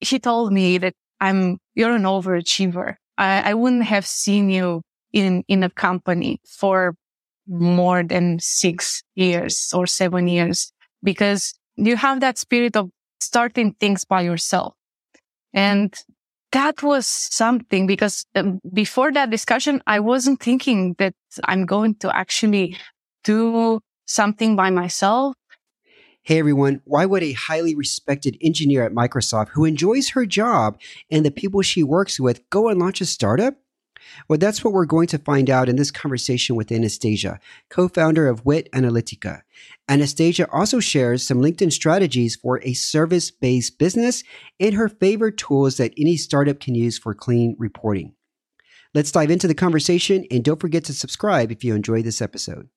he told me that I'm, you're an overachiever. I, I wouldn't have seen you in, in a company for more than six years or seven years because you have that spirit of starting things by yourself. And that was something because um, before that discussion, I wasn't thinking that I'm going to actually do something by myself. Hey everyone, why would a highly respected engineer at Microsoft who enjoys her job and the people she works with go and launch a startup? Well, that's what we're going to find out in this conversation with Anastasia, co founder of Witanalytica. Anastasia also shares some LinkedIn strategies for a service based business and her favorite tools that any startup can use for clean reporting. Let's dive into the conversation and don't forget to subscribe if you enjoyed this episode.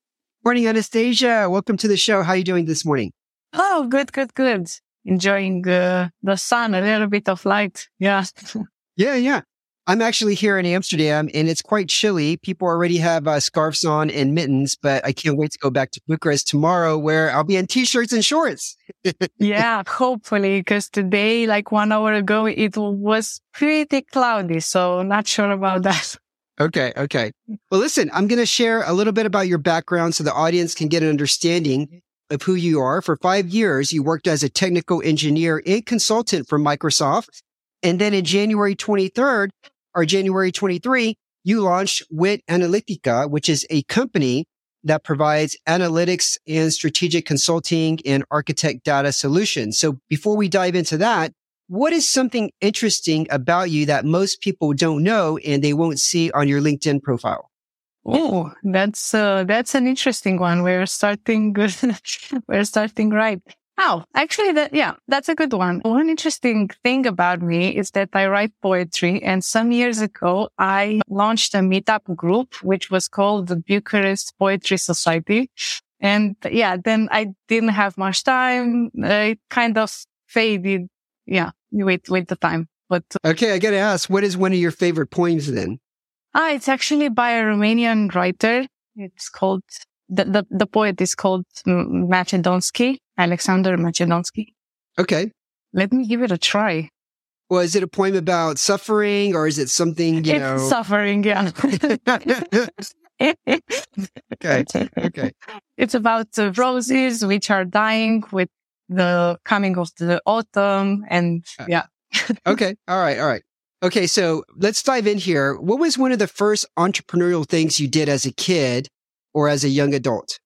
Morning, Anastasia. Welcome to the show. How are you doing this morning? Oh, good, good, good. Enjoying uh, the sun, a little bit of light. Yeah. yeah, yeah. I'm actually here in Amsterdam and it's quite chilly. People already have uh, scarves on and mittens, but I can't wait to go back to Bucharest tomorrow where I'll be in t-shirts and shorts. yeah, hopefully, because today, like one hour ago, it was pretty cloudy. So not sure about that. Okay. Okay. Well, listen, I'm going to share a little bit about your background so the audience can get an understanding of who you are. For five years, you worked as a technical engineer and consultant for Microsoft. And then in January 23rd, or January 23, you launched Witanalytica, which is a company that provides analytics and strategic consulting and architect data solutions. So before we dive into that, what is something interesting about you that most people don't know and they won't see on your LinkedIn profile? Oh, that's uh, that's an interesting one. We're starting. We're starting right. Oh, actually, that, yeah, that's a good one. One interesting thing about me is that I write poetry. And some years ago, I launched a meetup group, which was called the Bucharest Poetry Society. And yeah, then I didn't have much time. It kind of faded. Yeah, with, with the time. But okay, I got to ask, what is one of your favorite poems then? Ah, it's actually by a Romanian writer. It's called the, the, the poet is called Macedonski, Alexander Macedonski. Okay. Let me give it a try. Well, is it a poem about suffering or is it something, you it's know? suffering, yeah. okay. Okay. It's about the roses which are dying with the coming of the autumn and uh, yeah. okay. All right. All right. Okay. So let's dive in here. What was one of the first entrepreneurial things you did as a kid or as a young adult?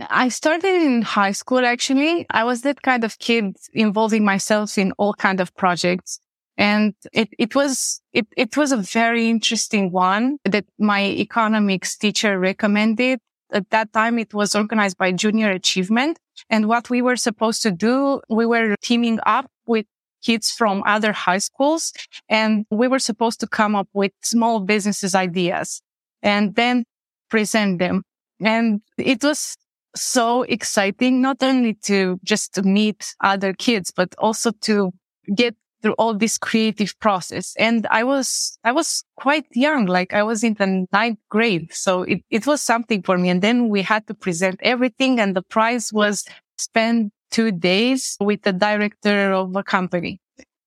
I started in high school, actually. I was that kind of kid involving myself in all kind of projects. And it, it was, it, it was a very interesting one that my economics teacher recommended. At that time, it was organized by Junior Achievement. And what we were supposed to do, we were teaming up with kids from other high schools and we were supposed to come up with small businesses ideas and then present them. And it was so exciting, not only to just to meet other kids, but also to get through all this creative process. And I was, I was quite young, like I was in the ninth grade. So it, it was something for me. And then we had to present everything and the prize was spend two days with the director of a company.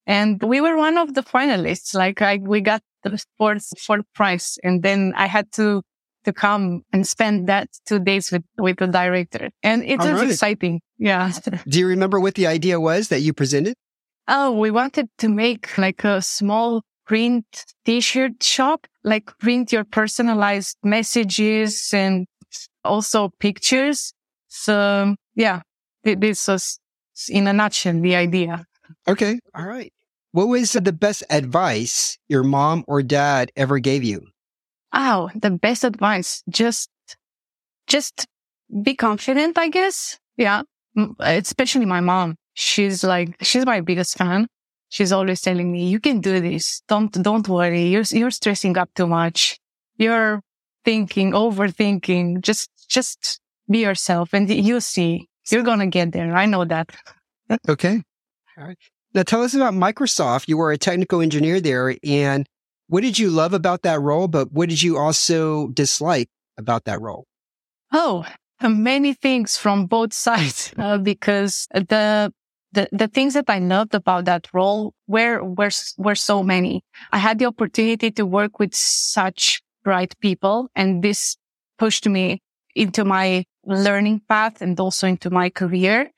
And we were one of the finalists. Like I, we got the fourth, fourth prize. And then I had to to come and spend that two days with, with the director. And it All was right. exciting. Yeah. Do you remember what the idea was that you presented? Oh, we wanted to make like a small print t-shirt shop, like print your personalized messages and also pictures. So yeah, this was in a nutshell the idea. Okay. All right. What was the best advice your mom or dad ever gave you? Oh, the best advice. Just, just be confident, I guess. Yeah. Especially my mom. She's like, she's my biggest fan. She's always telling me, you can do this. Don't, don't worry. You're, you're stressing up too much. You're thinking, overthinking. Just, just be yourself and you see you're going to get there. I know that. okay. All right. Now tell us about Microsoft. You were a technical engineer there and what did you love about that role, but what did you also dislike about that role? Oh, many things from both sides, uh, because the the, the things that I loved about that role were, were, were so many. I had the opportunity to work with such bright people and this pushed me into my learning path and also into my career.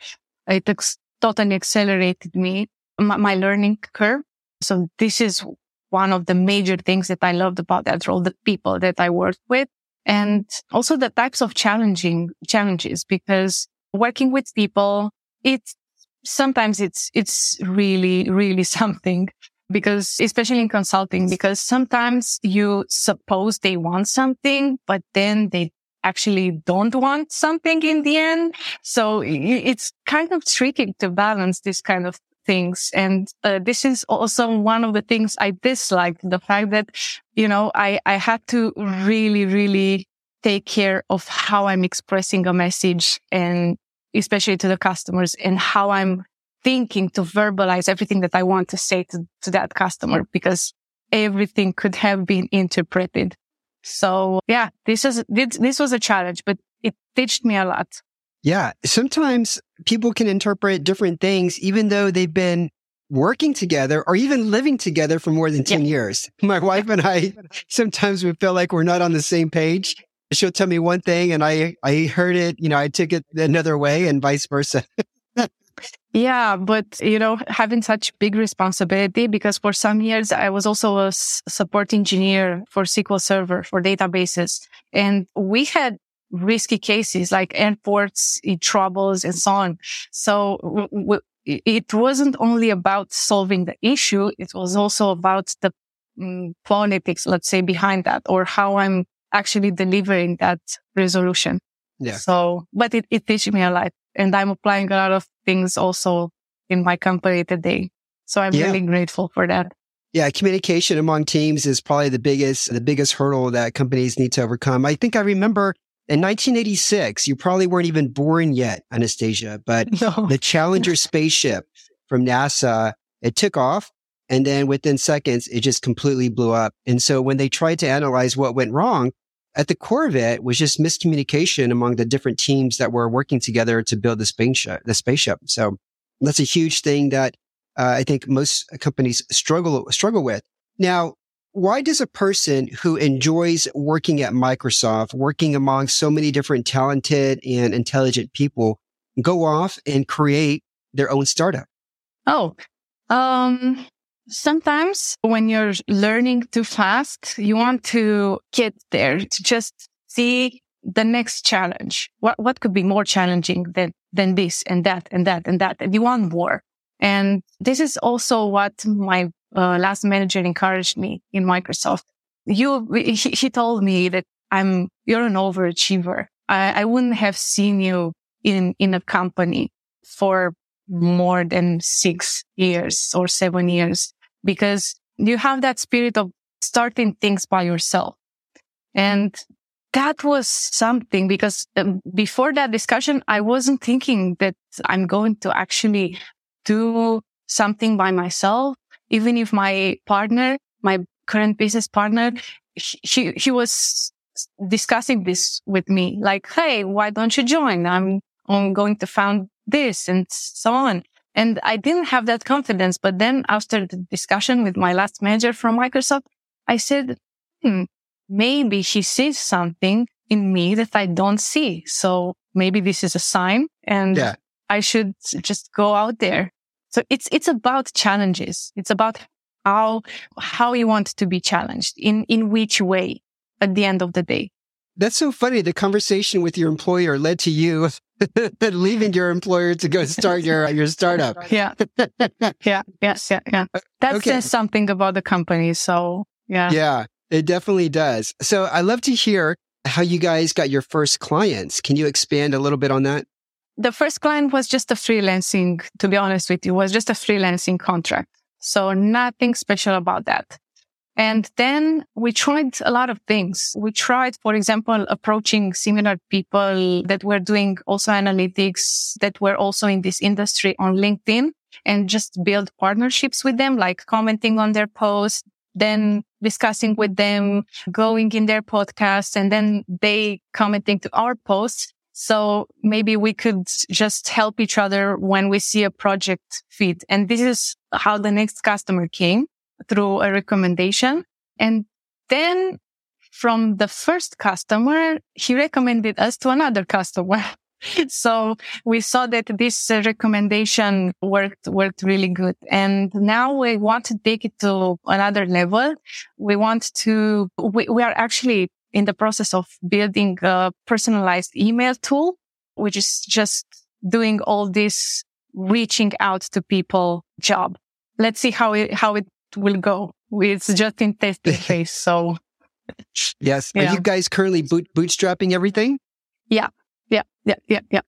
It ex- totally accelerated me, my, my learning curve. So this is one of the major things that I loved about that role, the people that I worked with and also the types of challenging challenges because working with people, it's sometimes it's, it's really, really something because especially in consulting, because sometimes you suppose they want something, but then they actually don't want something in the end. So it's kind of tricky to balance this kind of things. And uh, this is also one of the things I dislike the fact that, you know, I, I had to really, really take care of how I'm expressing a message and especially to the customers and how I'm thinking to verbalize everything that I want to say to, to that customer because everything could have been interpreted. So yeah, this is, this, this was a challenge, but it taught me a lot. Yeah. Sometimes people can interpret different things, even though they've been working together or even living together for more than 10 yeah. years. My wife and I, sometimes we feel like we're not on the same page. She'll tell me one thing and I, I heard it, you know, I took it another way and vice versa. Yeah, but you know, having such big responsibility because for some years I was also a support engineer for SQL Server for databases and we had risky cases like airports, troubles and so on. So w- w- it wasn't only about solving the issue. It was also about the um, politics, let's say behind that or how I'm actually delivering that resolution. Yeah. So, but it, it teaches me a lot and I'm applying a lot of things also in my company today. So I'm yeah. really grateful for that. Yeah, communication among teams is probably the biggest the biggest hurdle that companies need to overcome. I think I remember in 1986, you probably weren't even born yet, Anastasia, but no. the Challenger spaceship from NASA, it took off and then within seconds it just completely blew up. And so when they tried to analyze what went wrong, at the core of it was just miscommunication among the different teams that were working together to build the spaceship. The spaceship. So that's a huge thing that uh, I think most companies struggle struggle with. Now, why does a person who enjoys working at Microsoft, working among so many different talented and intelligent people, go off and create their own startup? Oh, um, Sometimes when you're learning too fast, you want to get there to just see the next challenge. What, what could be more challenging than, than this and that and that and that? And you want more. And this is also what my uh, last manager encouraged me in Microsoft. You, he, he told me that I'm, you're an overachiever. I, I wouldn't have seen you in, in a company for more than six years or seven years because you have that spirit of starting things by yourself. And that was something because um, before that discussion, I wasn't thinking that I'm going to actually do something by myself. Even if my partner, my current business partner, she, he was discussing this with me, like, Hey, why don't you join? I'm, I'm going to found this and so on. And I didn't have that confidence. But then after the discussion with my last manager from Microsoft, I said, hmm, maybe she sees something in me that I don't see. So maybe this is a sign and yeah. I should just go out there. So it's, it's about challenges. It's about how, how you want to be challenged in, in which way at the end of the day. That's so funny. The conversation with your employer led to you leaving your employer to go start your your startup. Yeah. yeah. Yes. Yeah. Yeah. That okay. says something about the company. So yeah. Yeah. It definitely does. So I love to hear how you guys got your first clients. Can you expand a little bit on that? The first client was just a freelancing, to be honest with you, was just a freelancing contract. So nothing special about that. And then we tried a lot of things. We tried, for example, approaching similar people that were doing also analytics that were also in this industry on LinkedIn and just build partnerships with them, like commenting on their posts, then discussing with them, going in their podcast and then they commenting to our posts. So maybe we could just help each other when we see a project fit. And this is how the next customer came through a recommendation. And then from the first customer, he recommended us to another customer. so we saw that this uh, recommendation worked, worked really good. And now we want to take it to another level. We want to, we, we are actually in the process of building a personalized email tool, which is just doing all this reaching out to people job. Let's see how it, how it will go. It's just in testing phase. So yes. Yeah. Are you guys currently boot, bootstrapping everything? Yeah. Yeah. Yeah. Yeah. Yeah.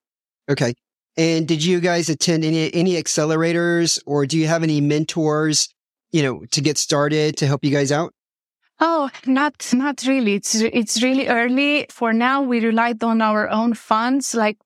Okay. And did you guys attend any, any accelerators or do you have any mentors, you know, to get started to help you guys out? Oh, not, not really. It's, it's really early. For now, we relied on our own funds. Like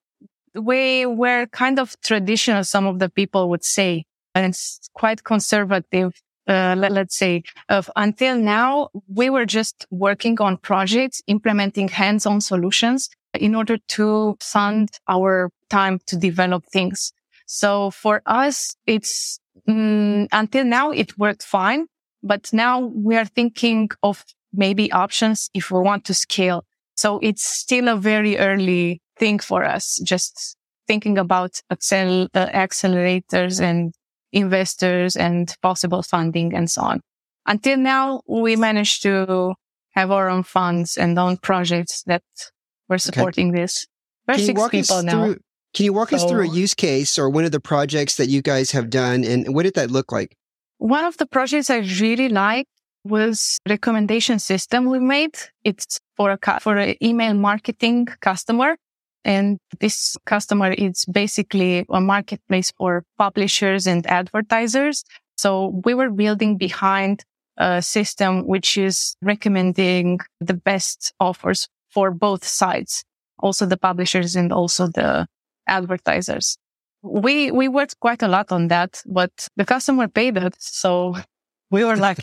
we were kind of traditional, some of the people would say, and it's quite conservative. Uh, let, us say of until now, we were just working on projects, implementing hands-on solutions in order to fund our time to develop things. So for us, it's mm, until now, it worked fine. But now we are thinking of maybe options if we want to scale. So it's still a very early thing for us, just thinking about accel- uh, accelerators and investors and possible funding and so on. Until now, we managed to have our own funds and own projects that were supporting okay. this. We're can six people now. Through, can you walk so, us through a use case or one of the projects that you guys have done and what did that look like? One of the projects I really liked was recommendation system we made. It's for a, for an email marketing customer. And this customer is basically a marketplace for publishers and advertisers. So we were building behind a system which is recommending the best offers for both sides, also the publishers and also the advertisers. We we worked quite a lot on that, but the customer paid it, so we were like,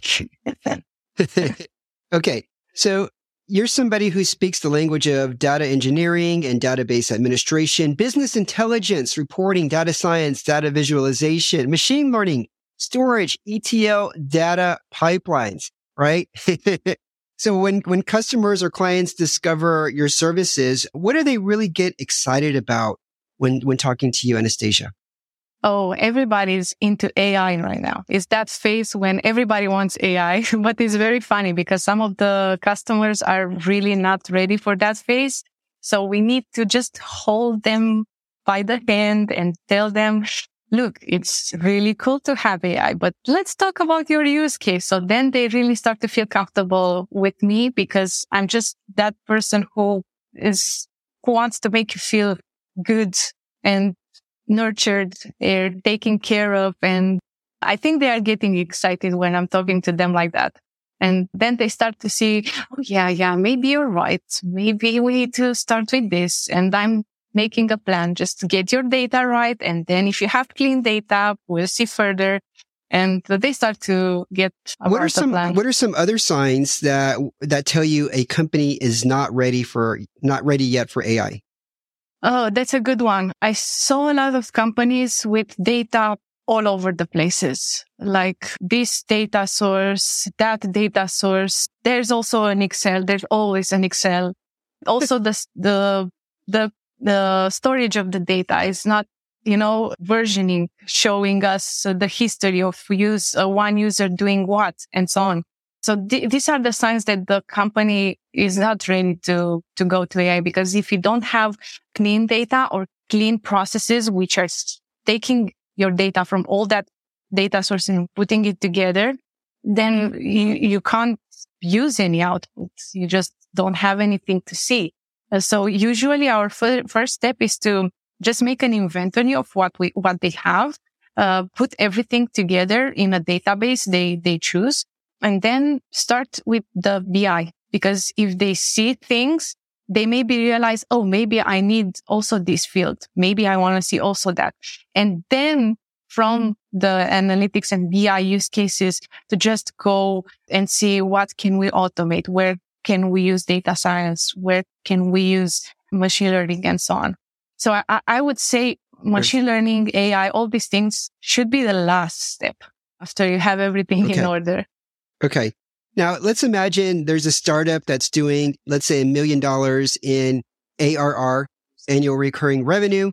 okay, so you're somebody who speaks the language of data engineering and database administration, business intelligence, reporting, data science, data visualization, machine learning, storage, ETL, data pipelines, right? so when, when customers or clients discover your services, what do they really get excited about when, when talking to you, Anastasia? Oh, everybody's into AI right now. It's that phase when everybody wants AI, but it's very funny because some of the customers are really not ready for that phase. So we need to just hold them by the hand and tell them, look, it's really cool to have AI, but let's talk about your use case. So then they really start to feel comfortable with me because I'm just that person who is, who wants to make you feel good and nurtured. They're taken care of. And I think they are getting excited when I'm talking to them like that. And then they start to see, oh yeah, yeah, maybe you're right. Maybe we need to start with this. And I'm making a plan just to get your data right. And then if you have clean data, we'll see further. And they start to get what are some what are some other signs that that tell you a company is not ready for not ready yet for AI? Oh, that's a good one. I saw a lot of companies with data all over the places, like this data source, that data source. There's also an Excel. There's always an Excel. Also, the, the, the, the storage of the data is not, you know, versioning, showing us the history of use, uh, one user doing what and so on. So th- these are the signs that the company is not ready to, to go to AI because if you don't have clean data or clean processes, which are taking your data from all that data source and putting it together, then you, you can't use any outputs. You just don't have anything to see. So usually our f- first step is to just make an inventory of what we, what they have, uh, put everything together in a database they, they choose and then start with the BI because if they see things, they maybe realize, oh, maybe I need also this field. Maybe I want to see also that. And then from the analytics and BI use cases to just go and see what can we automate? Where can we use data science? Where can we use machine learning and so on. So I, I would say machine learning, AI, all these things should be the last step after you have everything Okay. in order. Okay. Now let's imagine there's a startup that's doing, let's say a million dollars in ARR, annual recurring revenue.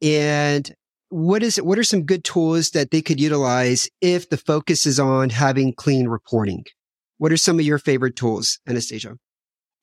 And what is, what are some good tools that they could utilize if the focus is on having clean reporting? What are some of your favorite tools, Anastasia?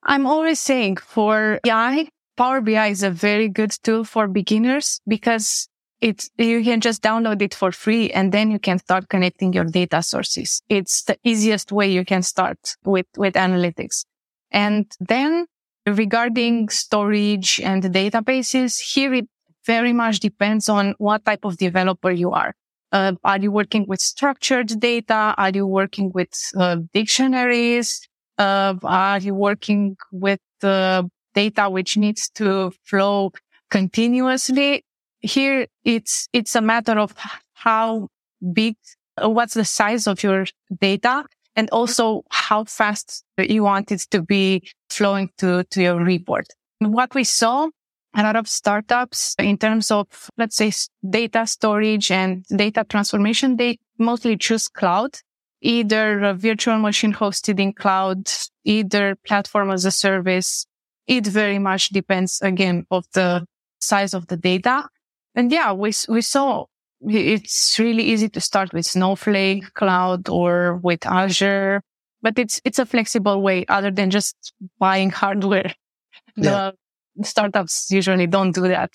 I'm always saying for AI, Power BI is a very good tool for beginners because it's, you can just download it for free and then you can start connecting your data sources. It's the easiest way you can start with, with analytics. And then regarding storage and databases, here it very much depends on what type of developer you are. Uh, are you working with structured data? Are you working with uh, dictionaries? Uh, are you working with uh, data which needs to flow continuously? Here, it's it's a matter of how big, uh, what's the size of your data, and also how fast you want it to be flowing to to your report. What we saw a lot of startups in terms of, let's say, data storage and data transformation, they mostly choose cloud, either virtual machine hosted in cloud, either platform as a service. It very much depends again of the size of the data. And yeah, we, we saw it's really easy to start with Snowflake cloud or with Azure, but it's, it's a flexible way other than just buying hardware. Yeah. The startups usually don't do that.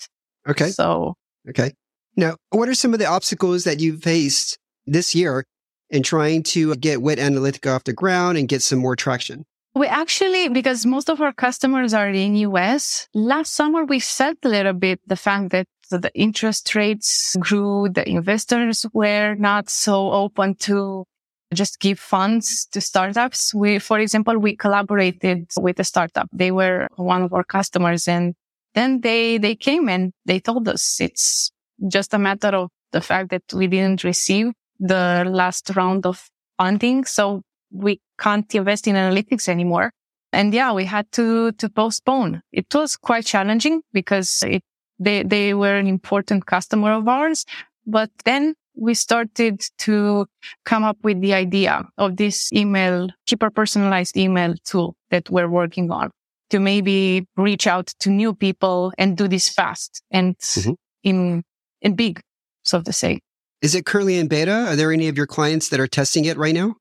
Okay. So Okay. Now, what are some of the obstacles that you've faced this year in trying to get Witanalytica off the ground and get some more traction? we actually, because most of our customers are in US, last summer we felt a little bit the fact that the interest rates grew, the investors were not so open to just give funds to startups. We, for example, we collaborated with a startup. They were one of our customers and then they, they came and they told us it's just a matter of the fact that we didn't receive the last round of funding. So we can't invest in analytics anymore. And yeah, we had to, to postpone. It was quite challenging because it, they, they were an important customer of ours. But then we started to come up with the idea of this email, hyper personalized email tool that we're working on to maybe reach out to new people and do this fast and Mhm. in, in big, so to say. Is it currently in beta? Are there any of your clients that are testing it right now?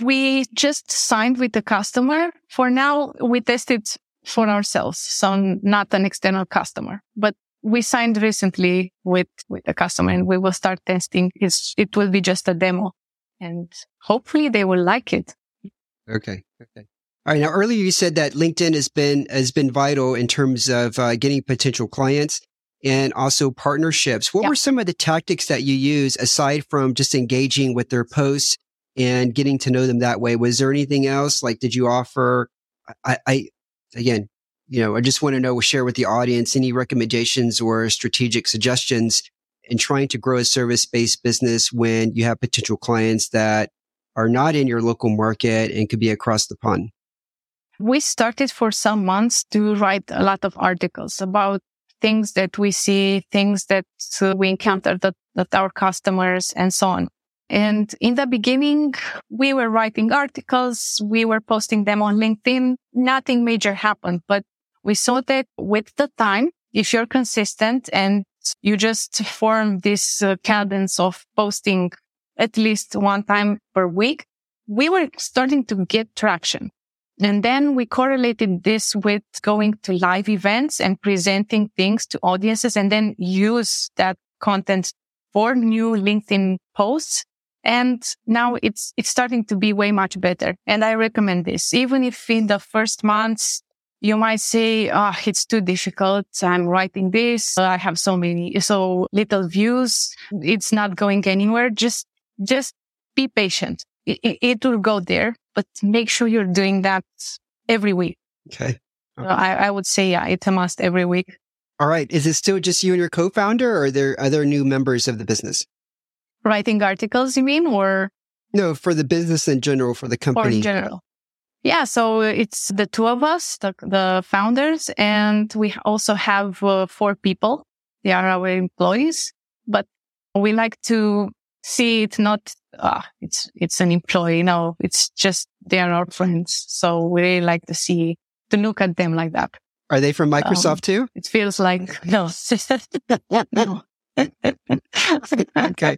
We just signed with the customer. For now, we tested for ourselves. So not an external customer, but we signed recently with, with the customer and we will start testing. It's, it will be just a demo and hopefully they will like it. Okay. Okay. All right. Now, earlier you said that LinkedIn has been has been vital in terms of uh, getting potential clients and also partnerships. What were some of the tactics that you use aside from just engaging with their posts and getting to know them that way? Was there anything else? Like, did you offer? I, I again, you know, I just want to know, share with the audience any recommendations or strategic suggestions in trying to grow a service based business when you have potential clients that are not in your local market and could be across the pond. We started for some months to write a lot of articles about things that we see, things that uh, we encounter that, that our customers and so on. And in the beginning, we were writing articles. We were posting them on LinkedIn. Nothing major happened, but we saw that with the time, if you're consistent and you just form this uh, cadence of posting at least one time per week, we were starting to get traction. And then we correlated this with going to live events and presenting things to audiences and then use that content for new LinkedIn posts. And now it's, it's starting to be way much better. And I recommend this. Even if in the first months, you might say, oh, it's too difficult. I'm writing this. I have so many, so little views. It's not going anywhere. Just, just be patient. It, it, it will go there, but make sure you're doing that every week. Okay. So I, I would say, yeah, it's a must every week. All right. Is it still just you and your co-founder or are there other new members of the business? Writing articles, you mean, or, No, for the business in general, for the company, or in general? yeah, so it's the two of us, the, the founders, and we also have uh, four people. They are our employees, but we like to see it not, uh, it's, it's an employee. No, it's just they are our friends. So we really like to see, to look at them like that. Are they from Microsoft um, too? It feels like, no. no. Okay.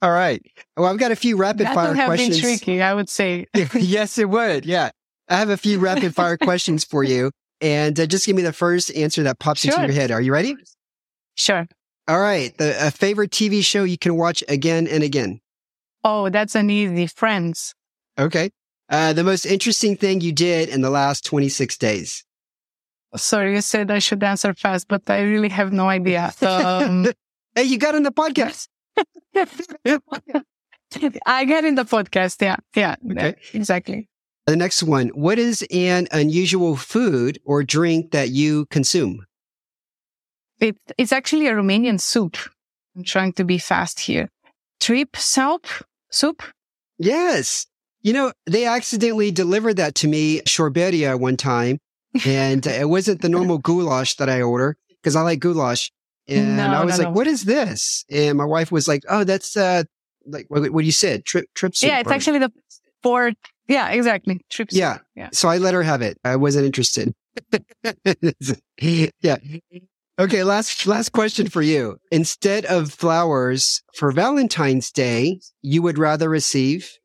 All right. Well, I've got a few rapid that fire would have questions. Been tricky, I would say. yes, it would. Yeah. I have a few rapid fire questions for you. And uh, just give me the first answer that pops sure. into your head. Are you ready? Sure. All right. The a favorite TV show you can watch again and again. Oh, that's an easy. Friends. Okay. Uh, the most interesting thing you did in the last 26 days. Sorry, you said I should answer fast, but I really have no idea. Um, hey, you got in the podcast. I get in the podcast. Yeah. Yeah. Okay. Exactly. The next one. What is an unusual food or drink that you consume? It, it's actually a Romanian soup. I'm trying to be fast here. Trip soup? Soup? Yes. You know, they accidentally delivered that to me, Shorberia, one time. And it wasn't the normal goulash that I order because I like goulash. And no, I was no, like, no. what is this? And my wife was like, oh, that's, uh, like what, what you said, trip, trip soup. Yeah, it's actually the four. Yeah, exactly. Trip soup. Yeah. yeah. So I let her have it. I wasn't interested. yeah. Okay. Last, last question for you. Instead of flowers for Valentine's Day, you would rather receive?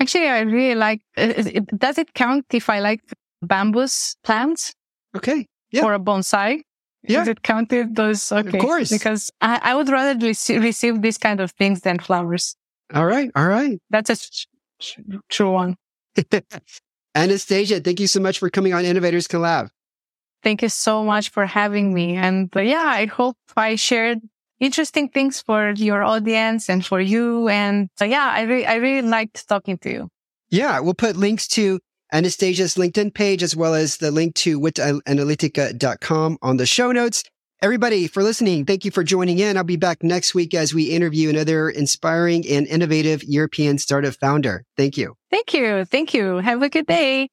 Actually, I really like, does it count if I like bambus plants? Okay. Yeah. For a bonsai? Yeah. Is it counted those? Okay. Of course. Because I, I would rather receive, receive these kind of things than flowers. All right. All right. That's a sh- sh- true one. Anastasia, thank you so much for coming on Innovators Can Laugh. Thank you so much for having me. And uh, yeah, I hope I shared interesting things for your audience and for you. And uh, yeah, I, re- I really liked talking to you. Yeah, we'll put links to Anastasia's LinkedIn page, as well as the link to witanalytica.com on the show notes. Everybody for listening, thank you for joining in. I'll be back next week as we interview another inspiring and innovative European startup founder. Thank you. Thank you. Thank you. Have a good day.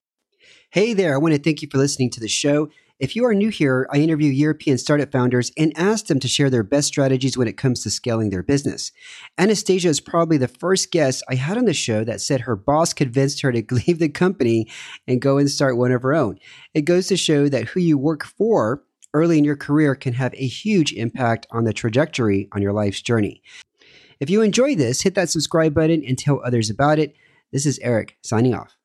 Hey there. I want to thank you for listening to the show. If you are new here, I interview European startup founders and ask them to share their best strategies when it comes to scaling their business. Anastasia is probably the first guest I had on the show that said her boss convinced her to leave the company and go and start one of her own. It goes to show that who you work for early in your career can have a huge impact on the trajectory on your life's journey. If you enjoy this, hit that subscribe button and tell others about it. This is Eric signing off.